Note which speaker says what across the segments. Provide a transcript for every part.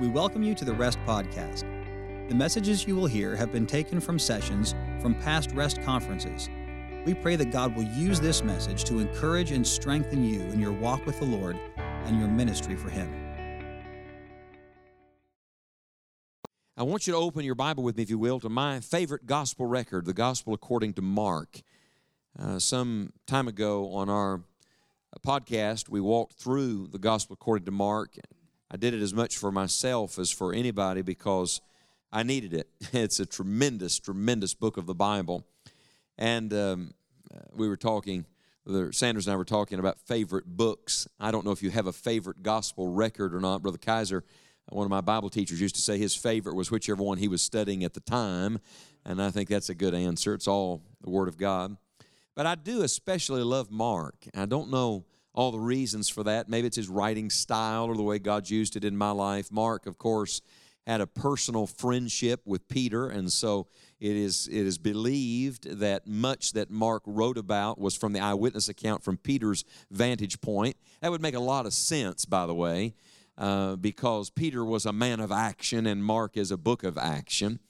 Speaker 1: We welcome you to the Rest Podcast. The messages you will hear have been taken from sessions from past Rest conferences. We pray that God will use this message to encourage and strengthen you in your walk with the Lord and your ministry for Him.
Speaker 2: I want you to open your Bible with me, if you will, to my favorite gospel record, the Gospel according to Mark. Uh, some time ago on our podcast, we walked through the Gospel according to Mark. I did it as much for myself as for anybody because I needed it. It's a tremendous, tremendous book of the Bible. And um, we were talking, Sanders and I were talking about favorite books. I don't know if you have a favorite gospel record or not. Brother Kaiser, one of my Bible teachers, used to say his favorite was whichever one he was studying at the time. And I think that's a good answer. It's all the Word of God. But I do especially love Mark. I don't know all the reasons for that. Maybe it's his writing style or the way God's used it in my life. Mark, of course, had a personal friendship with Peter, and so it is it is believed that much that Mark wrote about was from the eyewitness account from Peter's vantage point. That would make a lot of sense, by the way, uh, because Peter was a man of action and Mark is a book of action,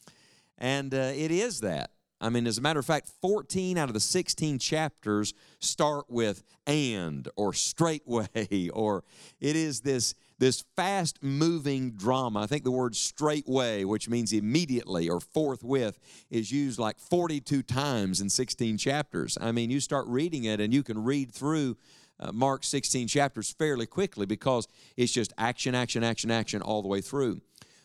Speaker 2: and uh, it is that. I mean, as a matter of fact, 14 out of the 16 chapters start with and or straightway, or it is this, this fast moving drama. I think the word straightway, which means immediately or forthwith, is used like 42 times in 16 chapters. I mean, you start reading it and you can read through uh, Mark 16 chapters fairly quickly because it's just action, action, action, action all the way through.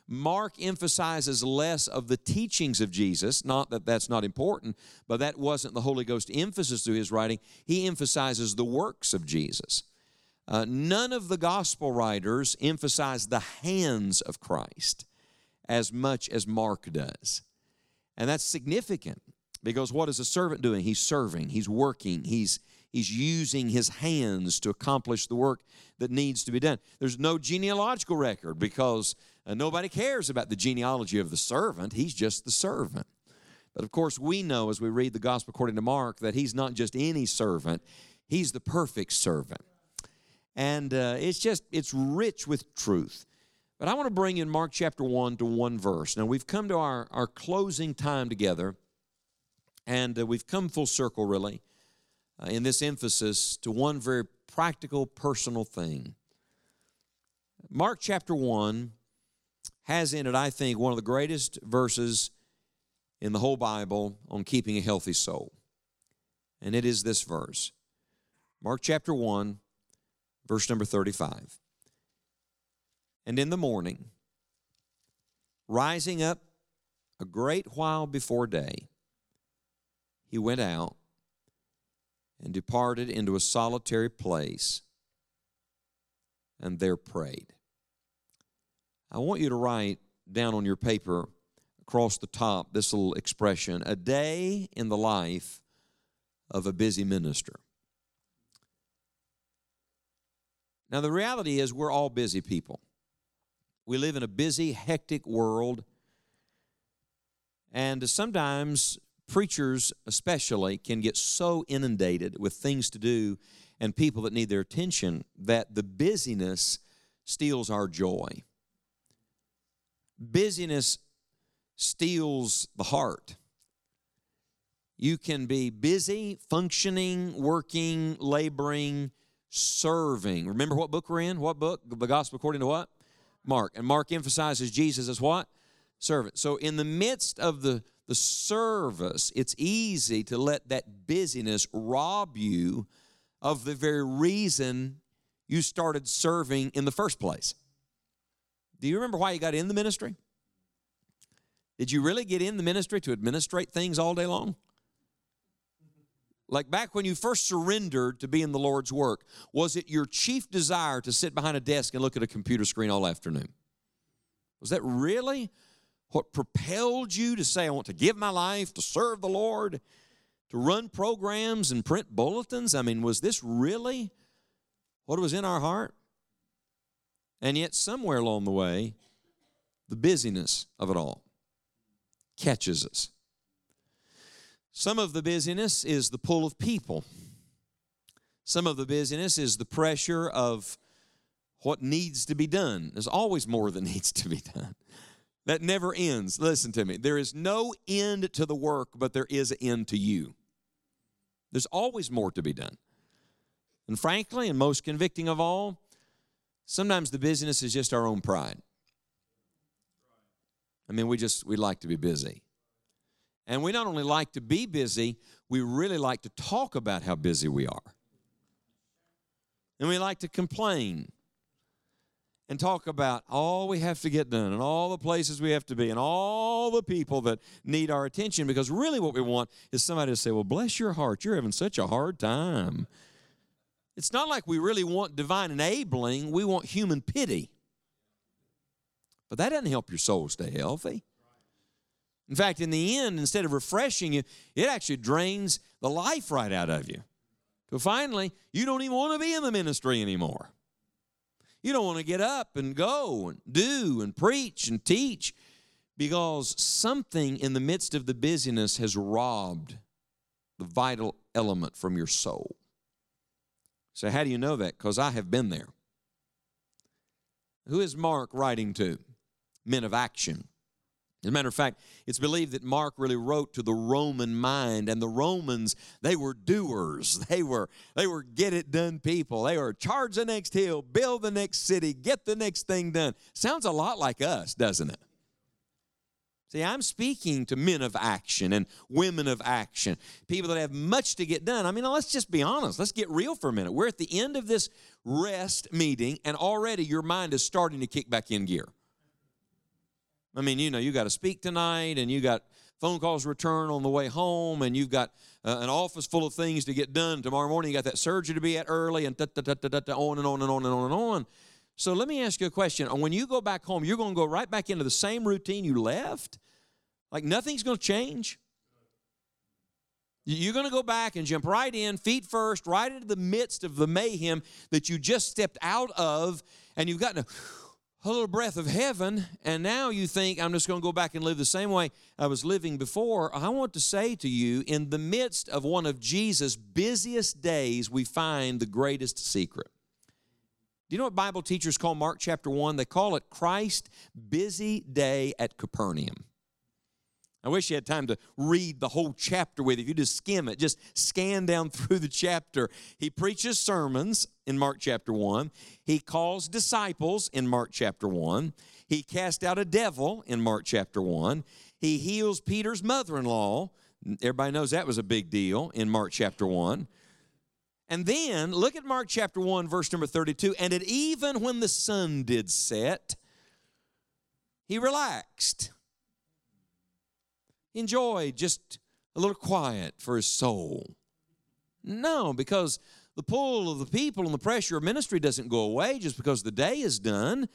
Speaker 2: Mark emphasizes less of the teachings of Jesus. Not that that's not important, but that wasn't the Holy Ghost emphasis through his writing. He emphasizes the works of Jesus. Uh, none of the gospel writers emphasize the hands of Christ as much as Mark does. And that's significant because what is a servant doing? He's serving, he's working, he's, he's using his hands to accomplish the work that needs to be done. There's no genealogical record because uh, nobody cares about the genealogy of the servant, he's just the servant. But of course, we know as we read the gospel according to Mark that he's not just any servant, he's the perfect servant. And uh, it's just, it's rich with truth. But I want to bring in Mark chapter 1 to one verse. Now, we've come to our, our closing time together, and uh, we've come full circle, really, uh, in this emphasis to one very practical, personal thing. Mark chapter 1 has in it, I think, one of the greatest verses in the whole Bible on keeping a healthy soul. And it is this verse Mark chapter 1, verse number 35. And in the morning, rising up a great while before day, he went out and departed into a solitary place and there prayed. I want you to write down on your paper across the top this little expression a day in the life of a busy minister. Now, the reality is, we're all busy people. We live in a busy, hectic world. And sometimes preachers, especially, can get so inundated with things to do and people that need their attention that the busyness steals our joy. Busyness steals the heart. You can be busy, functioning, working, laboring, serving. Remember what book we're in? What book? The Gospel according to what? Mark. And Mark emphasizes Jesus as what? Servant. So in the midst of the, the service, it's easy to let that busyness rob you of the very reason you started serving in the first place. Do you remember why you got in the ministry? Did you really get in the ministry to administrate things all day long? Like back when you first surrendered to be in the Lord's work, was it your chief desire to sit behind a desk and look at a computer screen all afternoon? Was that really what propelled you to say, I want to give my life to serve the Lord, to run programs and print bulletins? I mean, was this really what was in our heart? And yet, somewhere along the way, the busyness of it all catches us. Some of the busyness is the pull of people. Some of the busyness is the pressure of what needs to be done. There's always more that needs to be done. That never ends. Listen to me. There is no end to the work, but there is an end to you. There's always more to be done. And frankly, and most convicting of all, sometimes the busyness is just our own pride. I mean, we just, we like to be busy. And we not only like to be busy, we really like to talk about how busy we are. And we like to complain and talk about all we have to get done and all the places we have to be and all the people that need our attention because really what we want is somebody to say, Well, bless your heart, you're having such a hard time. It's not like we really want divine enabling, we want human pity. But that doesn't help your soul stay healthy. In fact, in the end, instead of refreshing you, it actually drains the life right out of you. So finally, you don't even want to be in the ministry anymore. You don't want to get up and go and do and preach and teach because something in the midst of the busyness has robbed the vital element from your soul. So, how do you know that? Because I have been there. Who is Mark writing to? Men of action. As a matter of fact, it's believed that Mark really wrote to the Roman mind, and the Romans, they were doers. They were, they were get it done people. They were charge the next hill, build the next city, get the next thing done. Sounds a lot like us, doesn't it? See, I'm speaking to men of action and women of action, people that have much to get done. I mean, let's just be honest. Let's get real for a minute. We're at the end of this rest meeting, and already your mind is starting to kick back in gear. I mean, you know, you got to speak tonight, and you got phone calls return on the way home, and you've got uh, an office full of things to get done tomorrow morning. You got that surgery to be at early, and on and on and on and on and on. So let me ask you a question. When you go back home, you're going to go right back into the same routine you left? Like nothing's going to change? You're going to go back and jump right in, feet first, right into the midst of the mayhem that you just stepped out of, and you've gotten a, a little breath of heaven, and now you think, I'm just going to go back and live the same way I was living before. I want to say to you, in the midst of one of Jesus' busiest days, we find the greatest secret. You know what Bible teachers call Mark chapter 1? They call it Christ busy day at Capernaum. I wish you had time to read the whole chapter with you. If you just skim it, just scan down through the chapter. He preaches sermons in Mark chapter 1. He calls disciples in Mark chapter 1. He cast out a devil in Mark chapter 1. He heals Peter's mother in law. Everybody knows that was a big deal in Mark chapter 1. And then look at Mark chapter 1, verse number 32. And it even when the sun did set, he relaxed. Enjoyed just a little quiet for his soul. No, because the pull of the people and the pressure of ministry doesn't go away just because the day is done.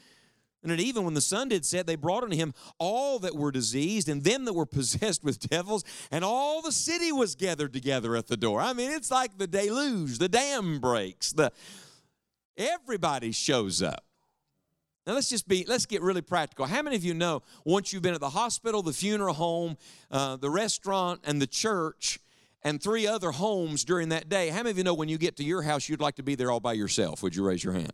Speaker 2: And that even when the sun did set, they brought unto him all that were diseased and them that were possessed with devils, and all the city was gathered together at the door. I mean, it's like the deluge, the dam breaks, the everybody shows up. Now let's just be, let's get really practical. How many of you know once you've been at the hospital, the funeral home, uh, the restaurant, and the church, and three other homes during that day, how many of you know when you get to your house, you'd like to be there all by yourself? Would you raise your hand?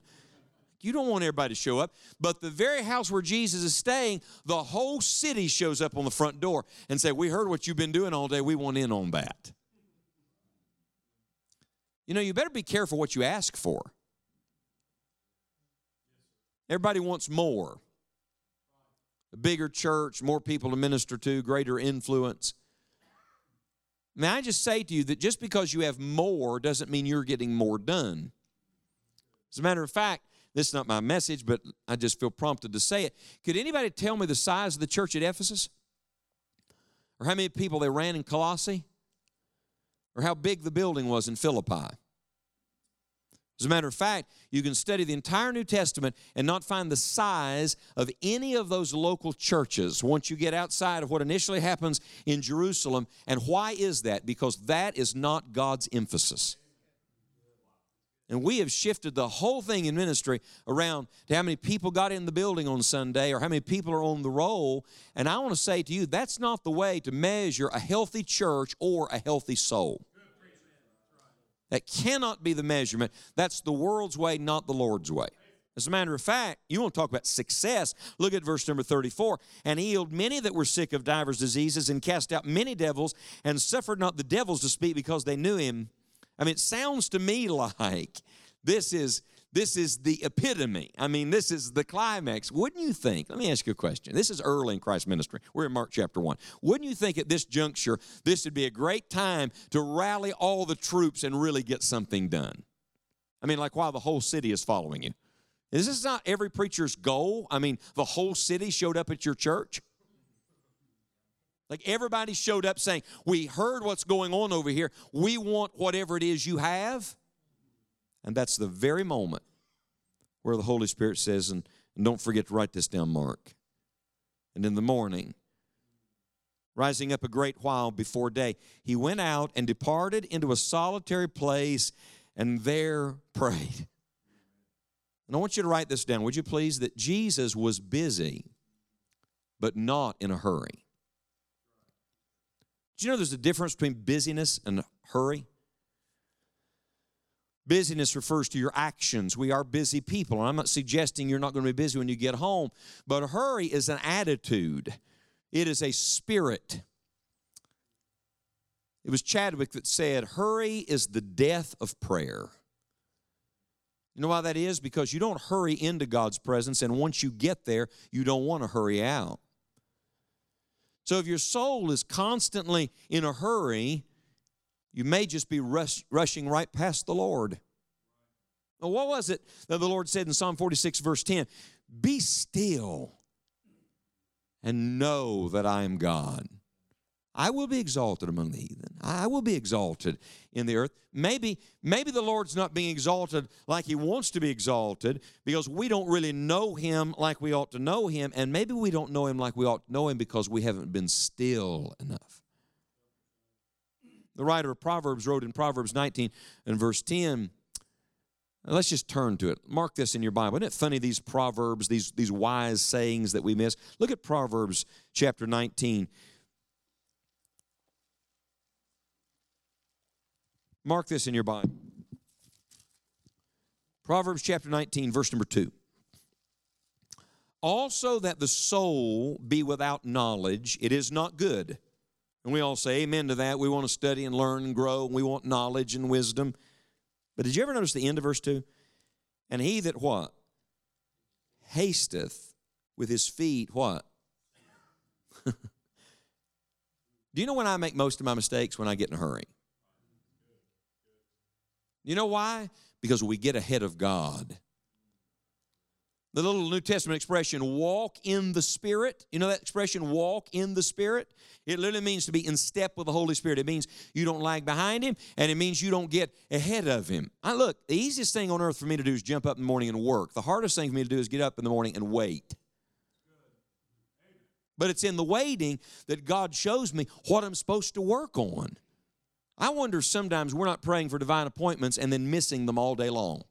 Speaker 2: You don't want everybody to show up. But the very house where Jesus is staying, the whole city shows up on the front door and say, We heard what you've been doing all day. We want in on that. You know, you better be careful what you ask for. Everybody wants more. A bigger church, more people to minister to, greater influence. May I just say to you that just because you have more doesn't mean you're getting more done. As a matter of fact, this is not my message, but I just feel prompted to say it. Could anybody tell me the size of the church at Ephesus? Or how many people they ran in Colossae? Or how big the building was in Philippi? As a matter of fact, you can study the entire New Testament and not find the size of any of those local churches once you get outside of what initially happens in Jerusalem. And why is that? Because that is not God's emphasis. And we have shifted the whole thing in ministry around to how many people got in the building on Sunday or how many people are on the roll. And I want to say to you, that's not the way to measure a healthy church or a healthy soul. That cannot be the measurement. That's the world's way, not the Lord's way. As a matter of fact, you want to talk about success. Look at verse number 34. And he healed many that were sick of divers diseases and cast out many devils and suffered not the devils to speak because they knew him. I mean, it sounds to me like this is this is the epitome. I mean, this is the climax. Wouldn't you think? Let me ask you a question. This is early in Christ's ministry. We're in Mark chapter 1. Wouldn't you think at this juncture this would be a great time to rally all the troops and really get something done? I mean, like while the whole city is following you. Is this not every preacher's goal? I mean, the whole city showed up at your church. Like everybody showed up saying, We heard what's going on over here. We want whatever it is you have. And that's the very moment where the Holy Spirit says, and, and don't forget to write this down, Mark. And in the morning, rising up a great while before day, he went out and departed into a solitary place and there prayed. And I want you to write this down, would you please? That Jesus was busy, but not in a hurry. Do you know there's a difference between busyness and hurry? Busyness refers to your actions. We are busy people. And I'm not suggesting you're not going to be busy when you get home, but hurry is an attitude, it is a spirit. It was Chadwick that said, Hurry is the death of prayer. You know why that is? Because you don't hurry into God's presence, and once you get there, you don't want to hurry out. So if your soul is constantly in a hurry, you may just be rush, rushing right past the Lord. Now, what was it that the Lord said in Psalm 46, verse 10? Be still and know that I am God. I will be exalted among the heathen. I will be exalted in the earth. Maybe, maybe the Lord's not being exalted like He wants to be exalted because we don't really know Him like we ought to know Him, and maybe we don't know Him like we ought to know Him because we haven't been still enough. The writer of Proverbs wrote in Proverbs 19 and verse 10. Let's just turn to it. Mark this in your Bible. Isn't it funny, these proverbs, these, these wise sayings that we miss? Look at Proverbs chapter 19 Mark this in your Bible. Proverbs chapter 19, verse number 2. Also, that the soul be without knowledge, it is not good. And we all say amen to that. We want to study and learn and grow, and we want knowledge and wisdom. But did you ever notice the end of verse 2? And he that what? Hasteth with his feet, what? Do you know when I make most of my mistakes? When I get in a hurry. You know why? Because we get ahead of God. The little New Testament expression, walk in the Spirit. You know that expression, walk in the Spirit? It literally means to be in step with the Holy Spirit. It means you don't lag behind Him, and it means you don't get ahead of Him. I look, the easiest thing on earth for me to do is jump up in the morning and work. The hardest thing for me to do is get up in the morning and wait. But it's in the waiting that God shows me what I'm supposed to work on. I wonder sometimes we're not praying for divine appointments and then missing them all day long.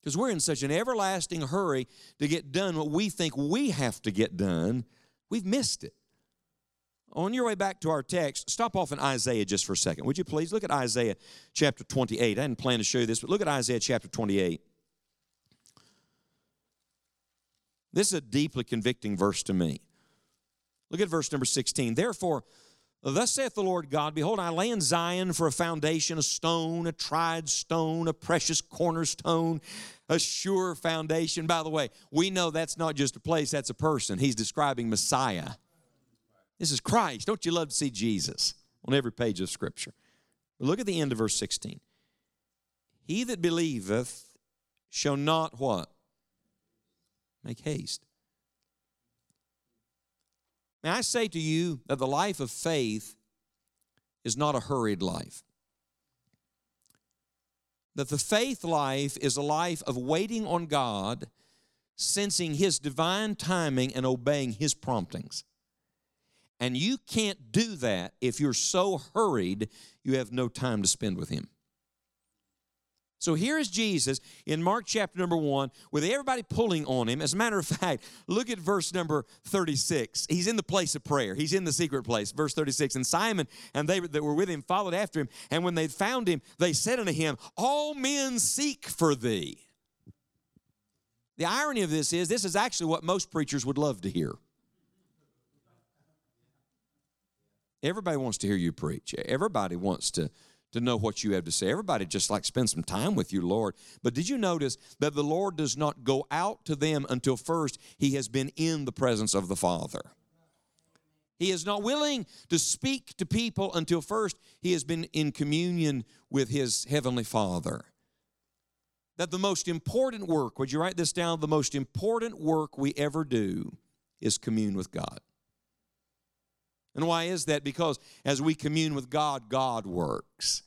Speaker 2: Because we're in such an everlasting hurry to get done what we think we have to get done, we've missed it. On your way back to our text, stop off in Isaiah just for a second. Would you please look at Isaiah chapter 28? I didn't plan to show you this, but look at Isaiah chapter 28. This is a deeply convicting verse to me. Look at verse number 16. Therefore, Thus saith the Lord God, Behold, I lay in Zion for a foundation, a stone, a tried stone, a precious cornerstone, a sure foundation. By the way, we know that's not just a place, that's a person. He's describing Messiah. This is Christ. Don't you love to see Jesus on every page of Scripture? But look at the end of verse 16. He that believeth shall not what? Make haste. May I say to you that the life of faith is not a hurried life. That the faith life is a life of waiting on God, sensing His divine timing, and obeying His promptings. And you can't do that if you're so hurried you have no time to spend with Him. So here is Jesus in Mark chapter number one with everybody pulling on him. As a matter of fact, look at verse number 36. He's in the place of prayer, he's in the secret place. Verse 36. And Simon and they that were with him followed after him. And when they found him, they said unto him, All men seek for thee. The irony of this is, this is actually what most preachers would love to hear. Everybody wants to hear you preach. Everybody wants to, to know what you have to say. Everybody just like spend some time with you, Lord. But did you notice that the Lord does not go out to them until first he has been in the presence of the Father? He is not willing to speak to people until first he has been in communion with his heavenly Father that the most important work, would you write this down? The most important work we ever do is commune with God. And why is that? Because as we commune with God, God works.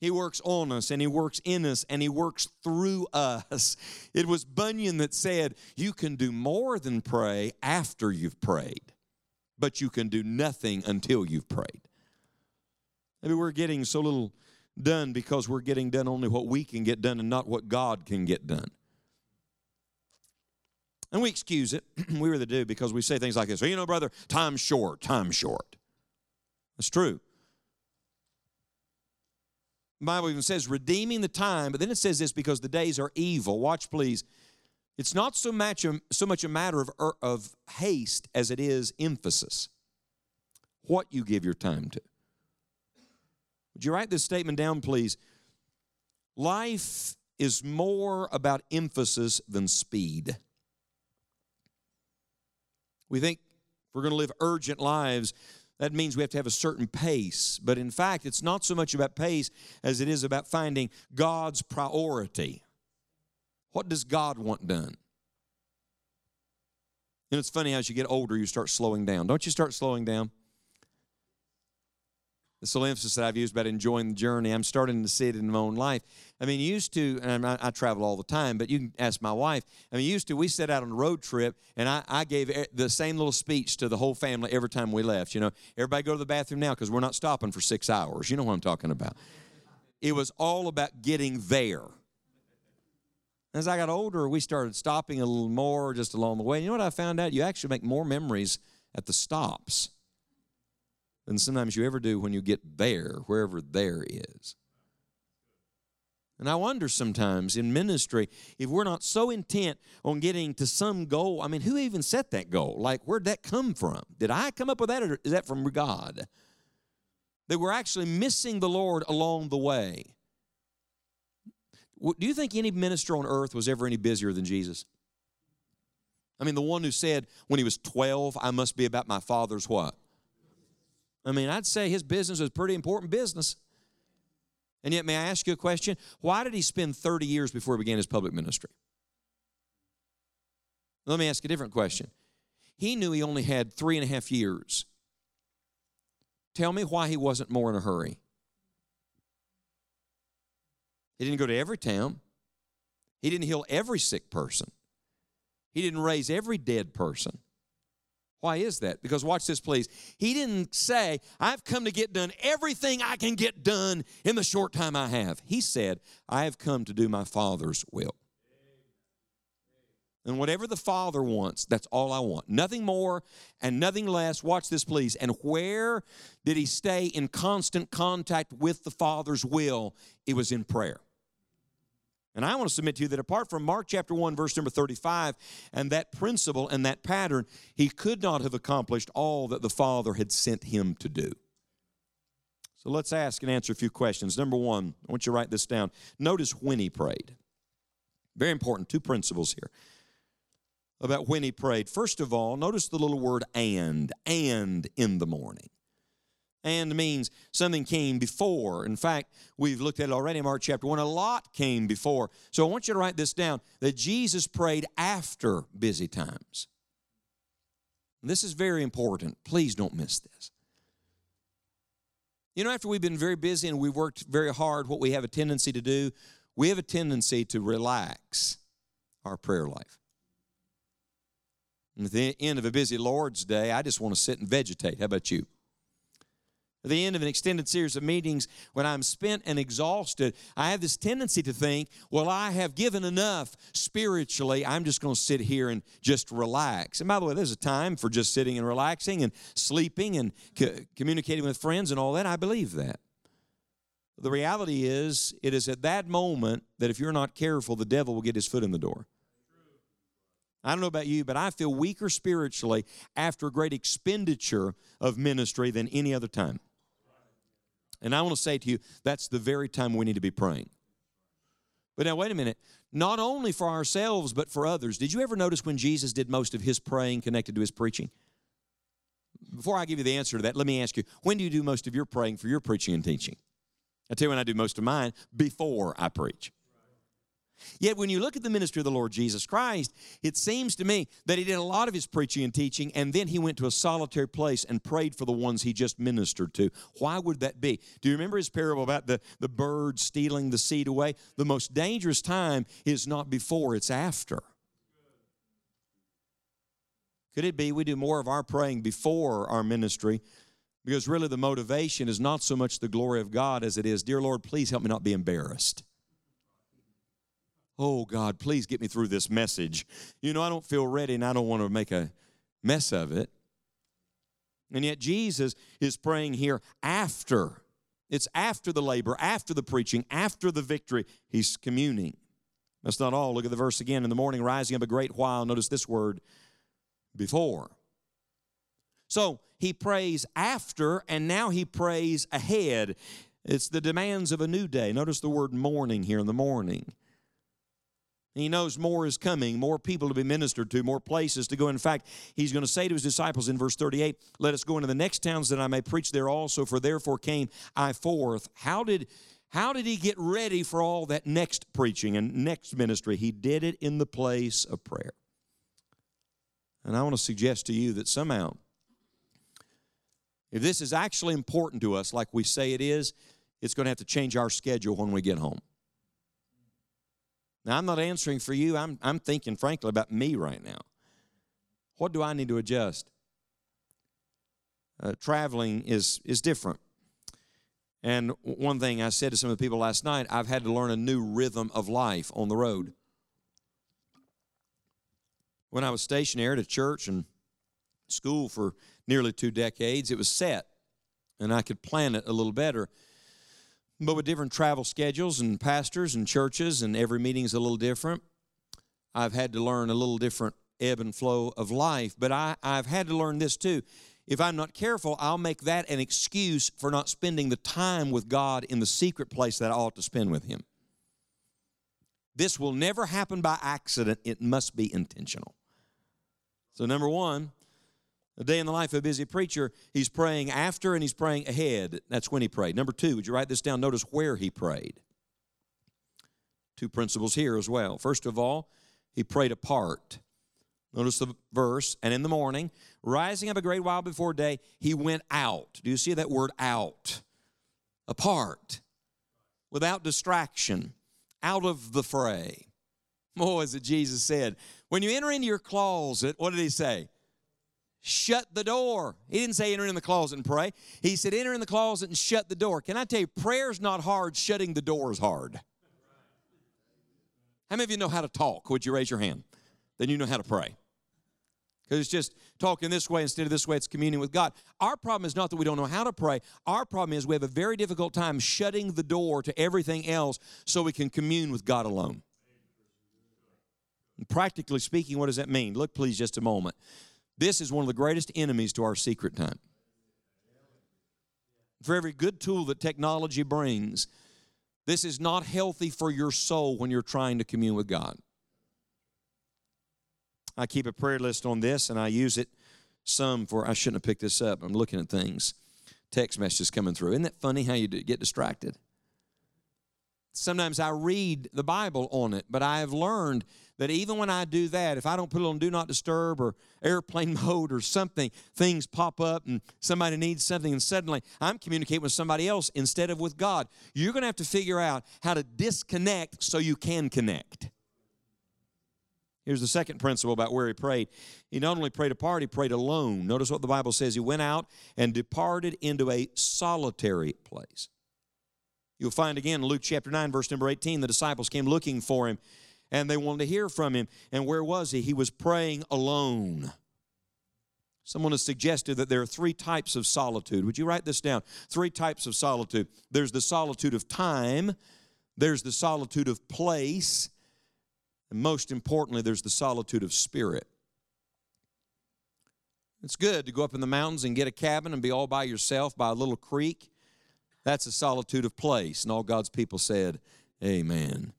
Speaker 2: He works on us and He works in us and He works through us. It was Bunyan that said, You can do more than pray after you've prayed, but you can do nothing until you've prayed. Maybe we're getting so little done because we're getting done only what we can get done and not what God can get done. And we excuse it. we really do because we say things like this. Well, you know, brother, time's short, time's short. That's true. The Bible even says redeeming the time, but then it says this because the days are evil. Watch, please. It's not so much a, so much a matter of, er, of haste as it is emphasis. What you give your time to. Would you write this statement down, please? Life is more about emphasis than speed. We think if we're going to live urgent lives, that means we have to have a certain pace. But in fact, it's not so much about pace as it is about finding God's priority. What does God want done? And it's funny as you get older, you start slowing down. Don't you start slowing down? This whole emphasis that I've used about enjoying the journey, I'm starting to see it in my own life. I mean, used to, and I, I, travel all the time, but you can ask my wife. I mean, used to, we set out on a road trip, and I, I gave the same little speech to the whole family every time we left. You know, everybody go to the bathroom now because we're not stopping for six hours. You know what I'm talking about. It was all about getting there. As I got older, we started stopping a little more just along the way. You know what I found out? You actually make more memories at the stops than sometimes you ever do when you get there, wherever there is. And I wonder sometimes in ministry if we're not so intent on getting to some goal. I mean, who even set that goal? Like, where'd that come from? Did I come up with that or is that from God? That we're actually missing the Lord along the way. Do you think any minister on earth was ever any busier than Jesus? I mean, the one who said when he was 12, I must be about my father's what? I mean, I'd say his business was pretty important business. And yet, may I ask you a question? Why did he spend 30 years before he began his public ministry? Let me ask a different question. He knew he only had three and a half years. Tell me why he wasn't more in a hurry. He didn't go to every town, he didn't heal every sick person, he didn't raise every dead person. Why is that? Because watch this, please. He didn't say, I've come to get done everything I can get done in the short time I have. He said, I have come to do my Father's will. And whatever the Father wants, that's all I want. Nothing more and nothing less. Watch this, please. And where did he stay in constant contact with the Father's will? It was in prayer. And I want to submit to you that apart from Mark chapter 1, verse number 35, and that principle and that pattern, he could not have accomplished all that the Father had sent him to do. So let's ask and answer a few questions. Number one, I want you to write this down. Notice when he prayed. Very important, two principles here about when he prayed. First of all, notice the little word and, and in the morning and means something came before. In fact, we've looked at it already in Mark chapter 1. A lot came before. So I want you to write this down that Jesus prayed after busy times. this is very important. Please don't miss this. You know, after we've been very busy and we've worked very hard, what we have a tendency to do, we have a tendency to relax our prayer life. And at the end of a busy Lord's Day, I just want to sit and vegetate. How about you? At the end of an extended series of meetings, when I'm spent and exhausted, I have this tendency to think, well, I have given enough spiritually. I'm just going to sit here and just relax. And by the way, there's a time for just sitting and relaxing and sleeping and co- communicating with friends and all that. I believe that. The reality is, it is at that moment that if you're not careful, the devil will get his foot in the door. I don't know about you, but I feel weaker spiritually after a great expenditure of ministry than any other time. And I want to say to you, that's the very time we need to be praying. But now, wait a minute. Not only for ourselves, but for others. Did you ever notice when Jesus did most of his praying connected to his preaching? Before I give you the answer to that, let me ask you when do you do most of your praying for your preaching and teaching? I tell you when I do most of mine before I preach. Yet, when you look at the ministry of the Lord Jesus Christ, it seems to me that he did a lot of his preaching and teaching, and then he went to a solitary place and prayed for the ones he just ministered to. Why would that be? Do you remember his parable about the, the bird stealing the seed away? The most dangerous time is not before, it's after. Could it be we do more of our praying before our ministry? Because really, the motivation is not so much the glory of God as it is, Dear Lord, please help me not be embarrassed. Oh, God, please get me through this message. You know, I don't feel ready and I don't want to make a mess of it. And yet, Jesus is praying here after. It's after the labor, after the preaching, after the victory. He's communing. That's not all. Look at the verse again. In the morning, rising up a great while, notice this word before. So he prays after, and now he prays ahead. It's the demands of a new day. Notice the word morning here in the morning. He knows more is coming, more people to be ministered to, more places to go. In fact, he's going to say to his disciples in verse 38, Let us go into the next towns that I may preach there also, for therefore came I forth. How did, how did he get ready for all that next preaching and next ministry? He did it in the place of prayer. And I want to suggest to you that somehow, if this is actually important to us, like we say it is, it's going to have to change our schedule when we get home. Now, I'm not answering for you. I'm, I'm thinking, frankly, about me right now. What do I need to adjust? Uh, traveling is, is different. And one thing I said to some of the people last night, I've had to learn a new rhythm of life on the road. When I was stationary at a church and school for nearly two decades, it was set, and I could plan it a little better. But with different travel schedules and pastors and churches, and every meeting is a little different, I've had to learn a little different ebb and flow of life. But I, I've had to learn this too. If I'm not careful, I'll make that an excuse for not spending the time with God in the secret place that I ought to spend with Him. This will never happen by accident, it must be intentional. So, number one, a day in the life of a busy preacher, he's praying after and he's praying ahead. That's when he prayed. Number two, would you write this down? Notice where he prayed. Two principles here as well. First of all, he prayed apart. Notice the verse, and in the morning, rising up a great while before day, he went out. Do you see that word out? Apart, without distraction, out of the fray. Oh, as Jesus said, when you enter into your closet, what did he say? Shut the door. He didn't say enter in the closet and pray. He said enter in the closet and shut the door. Can I tell you, prayer's not hard, shutting the door is hard. How many of you know how to talk? Would you raise your hand? Then you know how to pray. Because it's just talking this way instead of this way, it's communion with God. Our problem is not that we don't know how to pray. Our problem is we have a very difficult time shutting the door to everything else so we can commune with God alone. And practically speaking, what does that mean? Look, please, just a moment. This is one of the greatest enemies to our secret time. For every good tool that technology brings, this is not healthy for your soul when you're trying to commune with God. I keep a prayer list on this and I use it some for, I shouldn't have picked this up. I'm looking at things. Text messages coming through. Isn't that funny how you get distracted? Sometimes I read the Bible on it, but I have learned that even when I do that, if I don't put it on do not disturb or airplane mode or something, things pop up and somebody needs something and suddenly I'm communicating with somebody else instead of with God. You're going to have to figure out how to disconnect so you can connect. Here's the second principle about where he prayed. He not only prayed apart, he prayed alone. Notice what the Bible says. He went out and departed into a solitary place. You'll find again in Luke chapter 9, verse number 18, the disciples came looking for him and they wanted to hear from him. And where was he? He was praying alone. Someone has suggested that there are three types of solitude. Would you write this down? Three types of solitude. There's the solitude of time, there's the solitude of place, And most importantly, there's the solitude of spirit. It's good to go up in the mountains and get a cabin and be all by yourself by a little creek. That's a solitude of place. And all God's people said, Amen.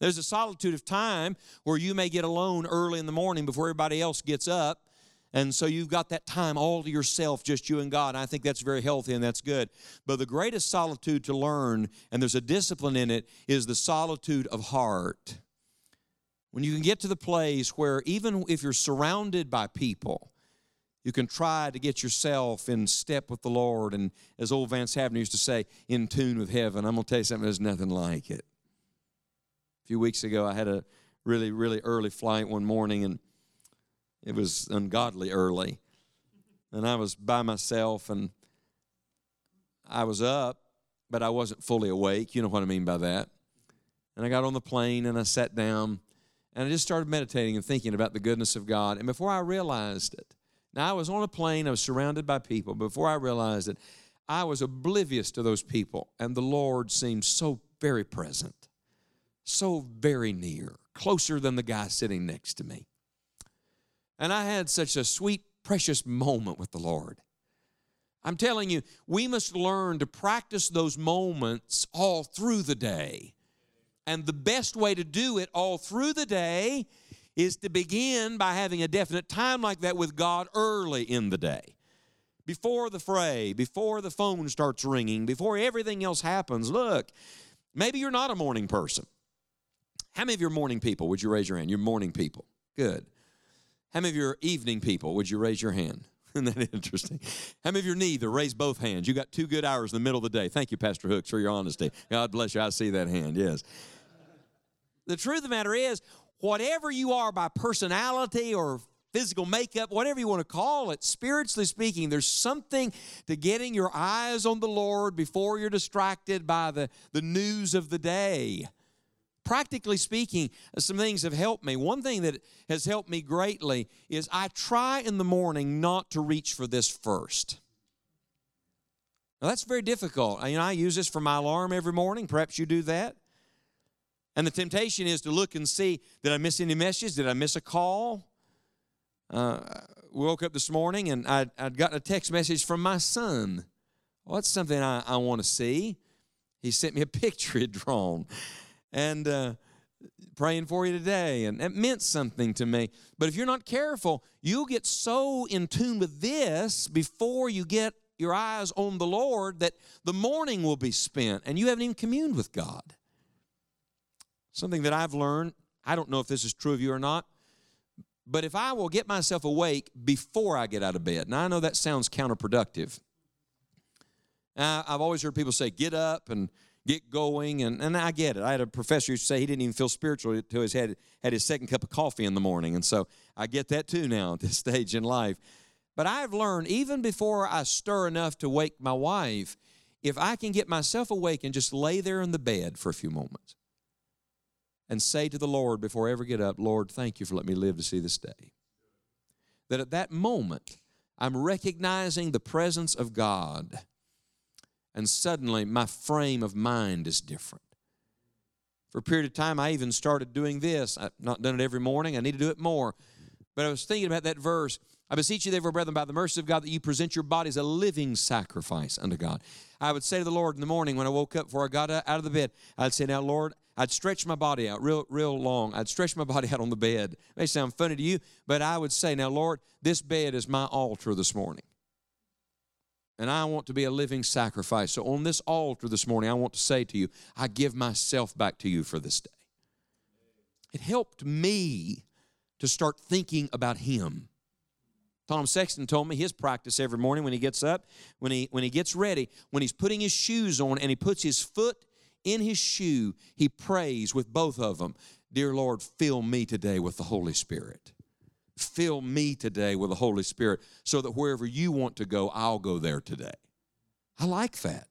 Speaker 2: There's a solitude of time where you may get alone early in the morning before everybody else gets up. And so you've got that time all to yourself, just you and God. And I think that's very healthy and that's good. But the greatest solitude to learn, and there's a discipline in it, is the solitude of heart. When you can get to the place where even if you're surrounded by people, you can try to get yourself in step with the Lord. And as old Vance Havner used to say, in tune with heaven. I'm going to tell you something, there's nothing like it. Few weeks ago, I had a really, really early flight one morning, and it was ungodly early. And I was by myself, and I was up, but I wasn't fully awake. You know what I mean by that. And I got on the plane and I sat down and I just started meditating and thinking about the goodness of God. And before I realized it, now I was on a plane, I was surrounded by people. Before I realized it, I was oblivious to those people, and the Lord seemed so very present, so very near, closer than the guy sitting next to me. And I had such a sweet, precious moment with the Lord. I'm telling you, we must learn to practice those moments all through the day. And the best way to do it all through the day is to begin by having a definite time like that with God early in the day. Before the fray, before the phone starts ringing, before everything else happens. Look, maybe you're not a morning person. How many of your morning people? Would you raise your hand? You're morning people. Good. How many of your evening people? Would you raise your hand? Isn't that interesting? How many of you are neither? Raise both hands. You got two good hours in the middle of the day. Thank you, Pastor Hooks, for your honesty. God bless you. I see that hand. Yes. The truth of the matter is, whatever you are by personality or physical makeup, whatever you want to call it, spiritually speaking, there's something to getting your eyes on the Lord before you're distracted by the, the news of the day. Practically speaking, some things have helped me. One thing that has helped me greatly is I try in the morning not to reach for this first. Now, that's very difficult. Know, I use this for my alarm every morning. Perhaps you do that. And the temptation is to look and see did I miss any messages? Did I miss a call? Uh, we woke up this morning and I'd, I'd gotten a text message from my son. Well, that's something I, I want to see. He sent me a picture he'd drawn. And uh, praying for you today. And it meant something to me. But if you're not careful, you'll get so in tune with this before you get your eyes on the Lord that the morning will be spent and you haven't even communed with God. Something that I've learned, I don't know if this is true of you or not, but if I will get myself awake before I get out of bed, now I know that sounds counterproductive. Uh, I've always heard people say, get up and get going, and, and I get it. I had a professor who say he didn't even feel spiritual until he had, had his second cup of coffee in the morning, and so I get that too now at this stage in life. But I've learned, even before I stir enough to wake my wife, if I can get myself awake and just lay there in the bed for a few moments, and say to the Lord before I ever get up, Lord, thank you for letting me live to see this day. That at that moment, I'm recognizing the presence of God, and suddenly my frame of mind is different. For a period of time, I even started doing this. I've not done it every morning, I need to do it more. But I was thinking about that verse. I beseech you, therefore, brethren, by the mercy of God, that you present your bodies a living sacrifice unto God. I would say to the Lord in the morning when I woke up, before I got out of the bed, I'd say, Now, Lord, I'd stretch my body out real, real long. I'd stretch my body out on the bed. It may sound funny to you, but I would say, Now, Lord, this bed is my altar this morning. And I want to be a living sacrifice. So on this altar this morning, I want to say to you, I give myself back to you for this day. It helped me to start thinking about Him. Tom Sexton told me his practice every morning when he gets up, when he when he gets ready, when he's putting his shoes on and he puts his foot in his shoe, he prays with both of them Dear Lord, fill me today with the Holy Spirit. Fill me today with the Holy Spirit so that wherever you want to go, I'll go there today. I like that.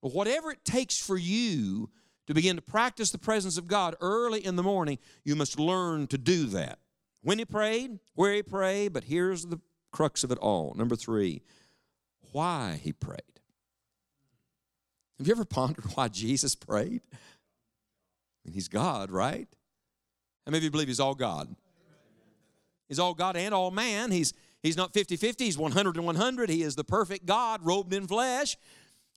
Speaker 2: Whatever it takes for you to begin to practice the presence of God early in the morning, you must learn to do that. When he prayed, where he prayed, but here's the crux of it all. Number three, why he prayed. Have you ever pondered why Jesus prayed? I mean, he's God, right? How many of you believe he's all God? He's all God and all man. He's, he's not 50 50, he's 100 and 100. He is the perfect God robed in flesh.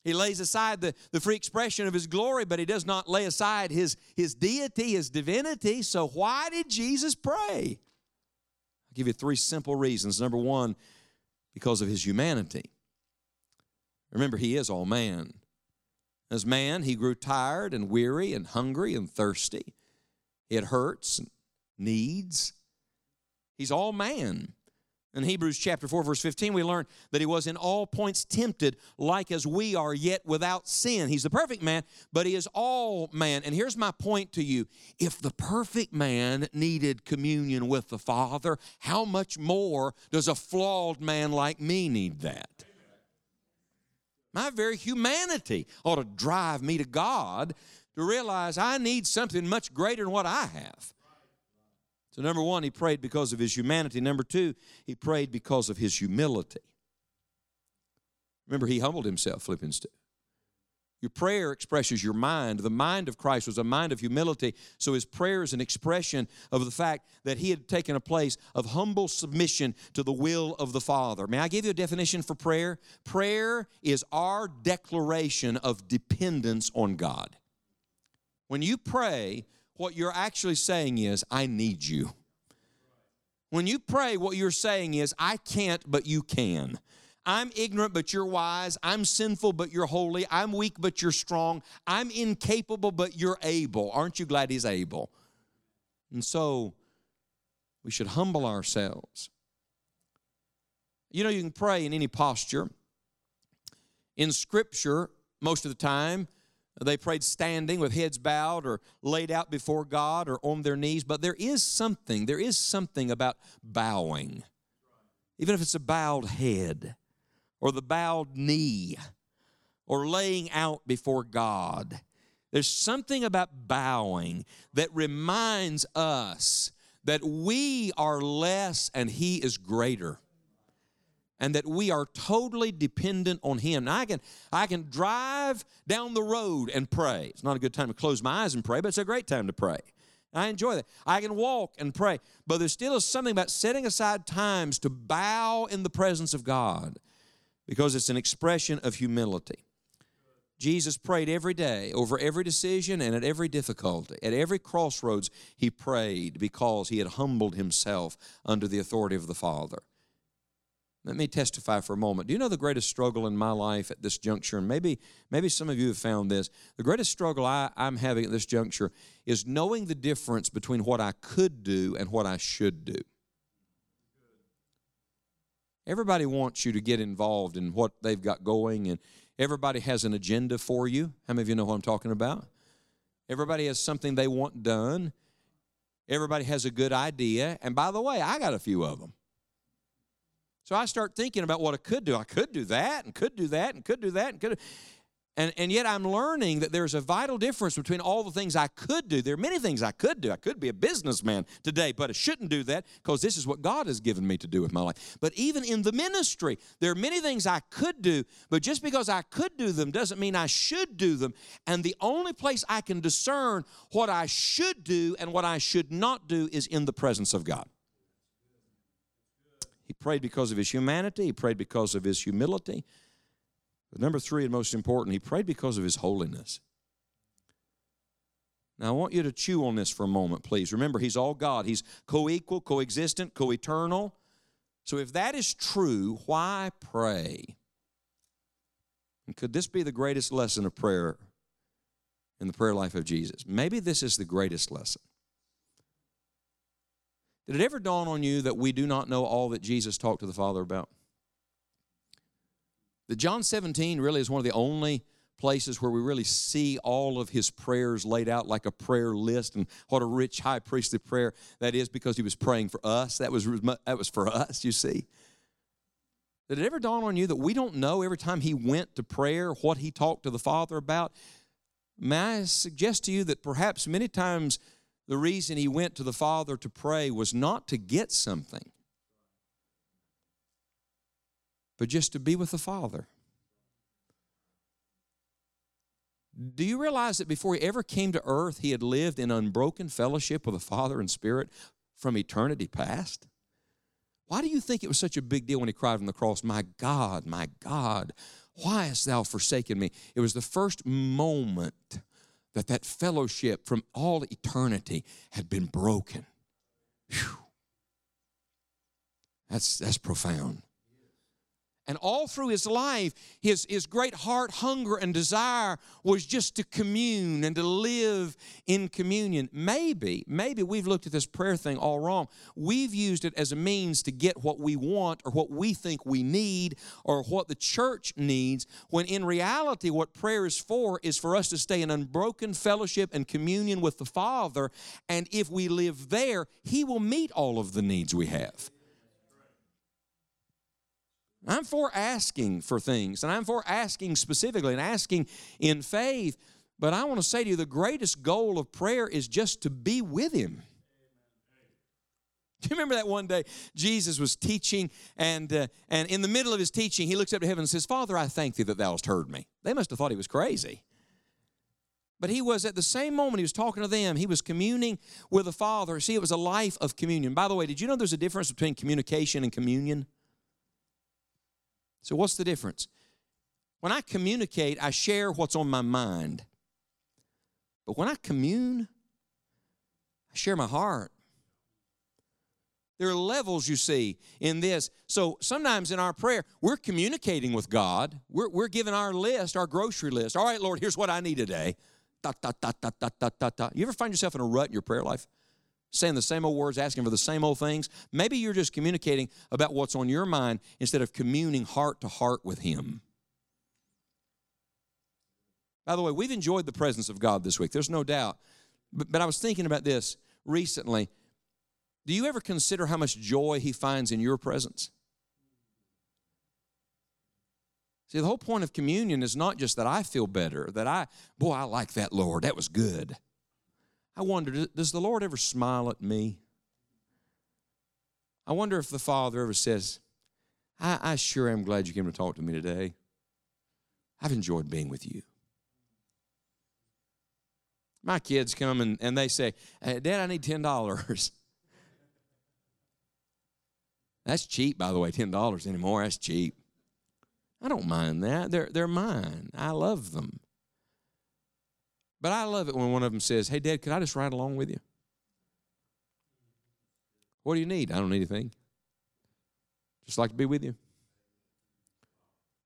Speaker 2: He lays aside the, the free expression of his glory, but he does not lay aside his, his deity, his divinity. So, why did Jesus pray? I'll give you three simple reasons. Number one, because of his humanity. Remember, he is all man. As man, he grew tired and weary and hungry and thirsty. He had hurts and needs. He's all man. In Hebrews chapter 4, verse 15, we learn that he was in all points tempted, like as we are, yet without sin. He's the perfect man, but he is all man. And here's my point to you if the perfect man needed communion with the Father, how much more does a flawed man like me need that? My very humanity ought to drive me to God to realize I need something much greater than what I have. So, number one, he prayed because of his humanity. Number two, he prayed because of his humility. Remember, he humbled himself, Philippians 2. Your prayer expresses your mind. The mind of Christ was a mind of humility, so his prayer is an expression of the fact that he had taken a place of humble submission to the will of the Father. May I give you a definition for prayer? Prayer is our declaration of dependence on God. When you pray, what you're actually saying is, I need you. When you pray, what you're saying is, I can't, but you can. I'm ignorant, but you're wise. I'm sinful, but you're holy. I'm weak, but you're strong. I'm incapable, but you're able. Aren't you glad He's able? And so, we should humble ourselves. You know, you can pray in any posture. In Scripture, most of the time, they prayed standing with heads bowed or laid out before God or on their knees. But there is something, there is something about bowing, even if it's a bowed head or the bowed knee or laying out before God. There's something about bowing that reminds us that we are less and He is greater and that we are totally dependent on him. Now I can I can drive down the road and pray. It's not a good time to close my eyes and pray, but it's a great time to pray. I enjoy that. I can walk and pray, but there still is something about setting aside times to bow in the presence of God because it's an expression of humility. Jesus prayed every day over every decision and at every difficulty. At every crossroads, he prayed because he had humbled himself under the authority of the Father. Let me testify for a moment. Do you know the greatest struggle in my life at this juncture? And maybe, maybe some of you have found this. The greatest struggle I, I'm having at this juncture is knowing the difference between what I could do and what I should do. Everybody wants you to get involved in what they've got going, and everybody has an agenda for you. How many of you know what I'm talking about? Everybody has something they want done. Everybody has a good idea. And by the way, I got a few of them. So I start thinking about what I could do. I could do that and could do that and could do that and could. And, and yet I'm learning that there's a vital difference between all the things I could do. There are many things I could do. I could be a businessman today, but I shouldn't do that because this is what God has given me to do with my life. But even in the ministry, there are many things I could do, but just because I could do them doesn't mean I should do them. And the only place I can discern what I should do and what I should not do is in the presence of God. Prayed because of his humanity, he prayed because of his humility. But number three, and most important, he prayed because of his holiness. Now, I want you to chew on this for a moment, please. Remember, he's all God. He's co equal, co existent, co eternal. So, if that is true, why pray? And could this be the greatest lesson of prayer in the prayer life of Jesus? Maybe this is the greatest lesson. Did it ever dawn on you that we do not know all that Jesus talked to the Father about? That John 17 really is one of the only places where we really see all of his prayers laid out like a prayer list and what a rich high priestly prayer that is because he was praying for us. That was, that was for us, you see. Did it ever dawn on you that we don't know every time he went to prayer what he talked to the Father about? May I suggest to you that perhaps many times the reason he went to the Father to pray was not to get something, but just to be with the Father. Do you realize that before he ever came to earth, he had lived in unbroken fellowship with the Father and Spirit from eternity past? Why do you think it was such a big deal when he cried from the cross, My God, my God, why hast thou forsaken me? It was the first moment that that fellowship from all eternity had been broken. Whew. That's, that's profound. And all through his life, his, his great heart hunger and desire was just to commune and to live in communion. Maybe, maybe we've looked at this prayer thing all wrong. We've used it as a means to get what we want or what we think we need or what the church needs, when in reality, what prayer is for is for us to stay in unbroken fellowship and communion with the Father. And if we live there, He will meet all of the needs we have. I'm for asking for things, and I'm for asking specifically and asking in faith. But I want to say to you the greatest goal of prayer is just to be with Him. Do you remember that one day Jesus was teaching, and, uh, and in the middle of his teaching, he looks up to heaven and says, Father, I thank thee that thou hast heard me. They must have thought he was crazy. But he was at the same moment he was talking to them, he was communing with the Father. See, it was a life of communion. By the way, did you know there's a difference between communication and communion? So, what's the difference? When I communicate, I share what's on my mind. But when I commune, I share my heart. There are levels you see in this. So sometimes in our prayer, we're communicating with God. We're, we're giving our list, our grocery list. All right, Lord, here's what I need today. Da, da, da, da, da, da, da. You ever find yourself in a rut in your prayer life? Saying the same old words, asking for the same old things. Maybe you're just communicating about what's on your mind instead of communing heart to heart with Him. By the way, we've enjoyed the presence of God this week, there's no doubt. But, but I was thinking about this recently. Do you ever consider how much joy He finds in your presence? See, the whole point of communion is not just that I feel better, that I, boy, I like that, Lord, that was good. I wonder, does the Lord ever smile at me? I wonder if the Father ever says, I, I sure am glad you came to talk to me today. I've enjoyed being with you. My kids come and, and they say, Dad, I need $10. That's cheap, by the way, $10 anymore. That's cheap. I don't mind that. They're, they're mine. I love them. But I love it when one of them says, Hey, Dad, could I just ride along with you? What do you need? I don't need anything. Just like to be with you.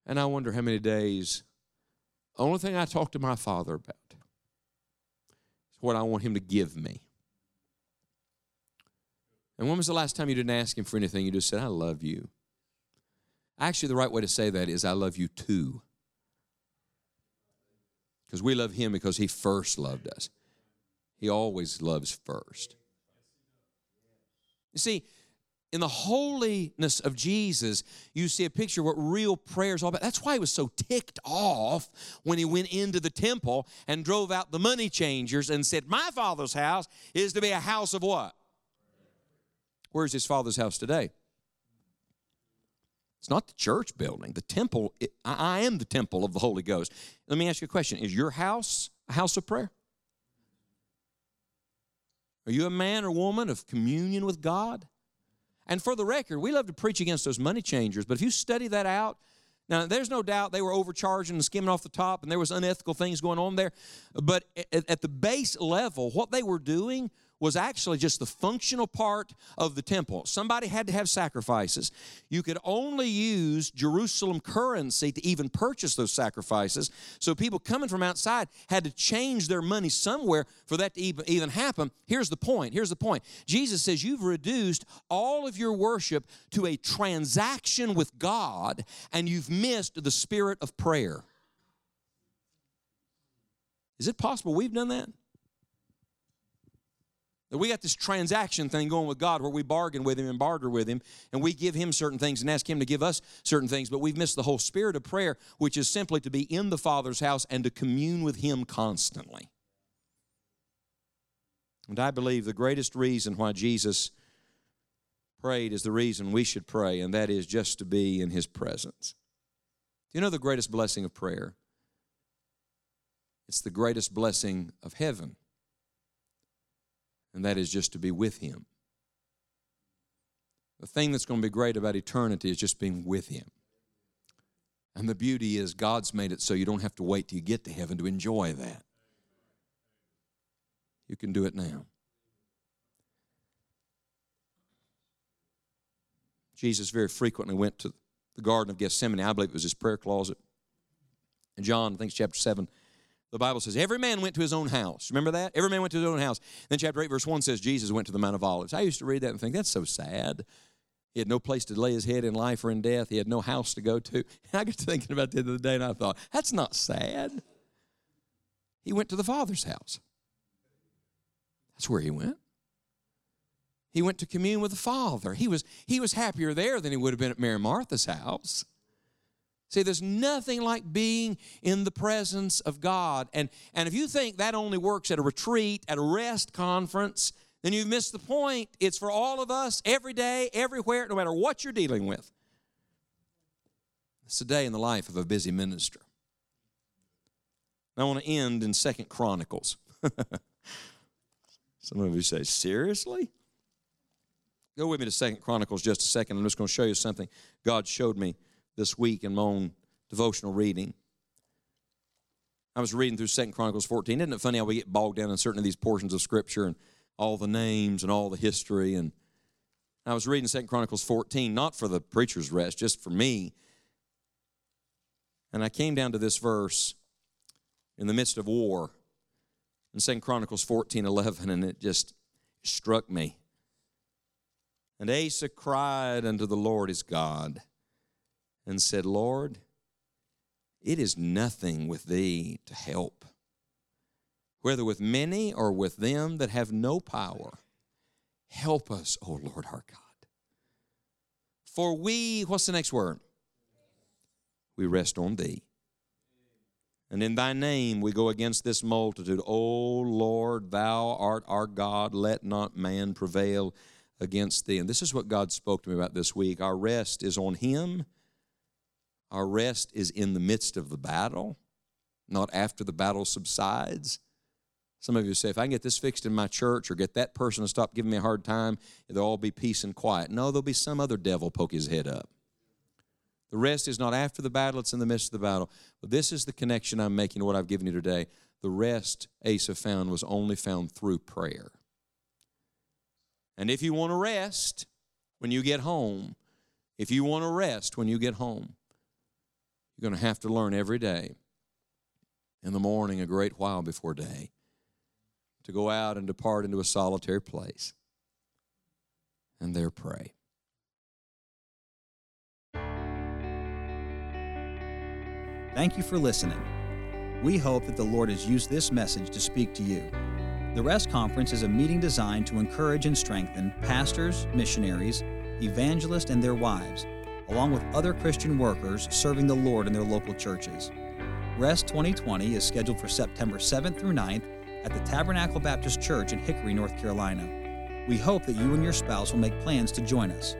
Speaker 2: And I wonder how many days, the only thing I talk to my father about is what I want him to give me. And when was the last time you didn't ask him for anything? You just said, I love you. Actually, the right way to say that is, I love you too. Because we love Him because He first loved us. He always loves first. You see, in the holiness of Jesus, you see a picture of what real prayer is all about. That's why he was so ticked off when he went into the temple and drove out the money changers and said, My father's house is to be a house of what? Where's his father's house today? It's not the church building. The temple, I am the temple of the Holy Ghost. Let me ask you a question Is your house a house of prayer? Are you a man or woman of communion with God? And for the record, we love to preach against those money changers, but if you study that out, now there's no doubt they were overcharging and skimming off the top, and there was unethical things going on there. But at the base level, what they were doing was actually just the functional part of the temple. Somebody had to have sacrifices. You could only use Jerusalem currency to even purchase those sacrifices. So people coming from outside had to change their money somewhere for that to even happen. Here's the point. Here's the point. Jesus says, You've reduced all of your worship to a transaction with God, and you've missed the spirit of prayer. Is it possible we've done that? We got this transaction thing going with God where we bargain with Him and barter with Him, and we give Him certain things and ask Him to give us certain things, but we've missed the whole spirit of prayer, which is simply to be in the Father's house and to commune with Him constantly. And I believe the greatest reason why Jesus prayed is the reason we should pray, and that is just to be in His presence. Do you know the greatest blessing of prayer? It's the greatest blessing of heaven, and that is just to be with Him. The thing that's going to be great about eternity is just being with Him. And the beauty is, God's made it so you don't have to wait till you get to heaven to enjoy that. You can do it now. Jesus very frequently went to the Garden of Gethsemane. I believe it was his prayer closet. In John, I think chapter 7, the Bible says, Every man went to his own house. Remember that? Every man went to his own house. Then chapter 8, verse 1 says, Jesus went to the Mount of Olives. I used to read that and think, that's so sad. He had no place to lay his head in life or in death. He had no house to go to. And I got to thinking about the end of the day and I thought, that's not sad. He went to the Father's house. That's where he went. He went to commune with the Father. He was, he was happier there than he would have been at Mary Martha's house. See, there's nothing like being in the presence of God. And, and if you think that only works at a retreat, at a rest conference, then you've missed the point. It's for all of us, every day, everywhere, no matter what you're dealing with. It's a day in the life of a busy minister. I want to end in Second Chronicles. Some of you say, seriously? Go with me to Second Chronicles just a second. I'm just going to show you something God showed me this week in my own devotional reading. I was reading through Second Chronicles 14. Isn't it funny how we get bogged down in certain of these portions of Scripture and all the names and all the history? And I was reading Second Chronicles 14, not for the preacher's rest, just for me. And I came down to this verse in the midst of war in Second Chronicles 14, 11, and it just struck me. And Asa cried unto the Lord his God and said, Lord, it is nothing with thee to help, whether with many or with them that have no power. Help us, O Lord our God. For we, what's the next word? We rest on thee. And in thy name we go against this multitude. O Lord, thou art our God. Let not man prevail against thee. And this is what God spoke to me about this week. Our rest is on him our rest is in the midst of the battle, not after the battle subsides. Some of you say, if I can get this fixed in my church or get that person to stop giving me a hard time, there'll all be peace and quiet. No, there'll be some other devil poke his head up. The rest is not after the battle, it's in the midst of the battle. But this is the connection I'm making to what I've given you today. The rest Asa found was only found through prayer. And if you want to rest when you get home, if you want to rest when you get home, you're going to have to learn every day, in the morning, a great while before day, to go out and depart into a solitary place and there pray.
Speaker 1: Thank you for listening. We hope that the Lord has used this message to speak to you. The Rest Conference is a meeting designed to encourage and strengthen pastors, missionaries, evangelists, and their wives along with other Christian workers serving the Lord in their local churches. Rest 2020 is scheduled for September 7th through 9th at the Tabernacle Baptist Church in Hickory, North Carolina. We hope that you and your spouse will make plans to join us.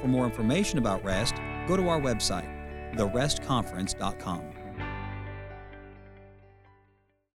Speaker 1: For more information about Rest, go to our website, therestconference.com.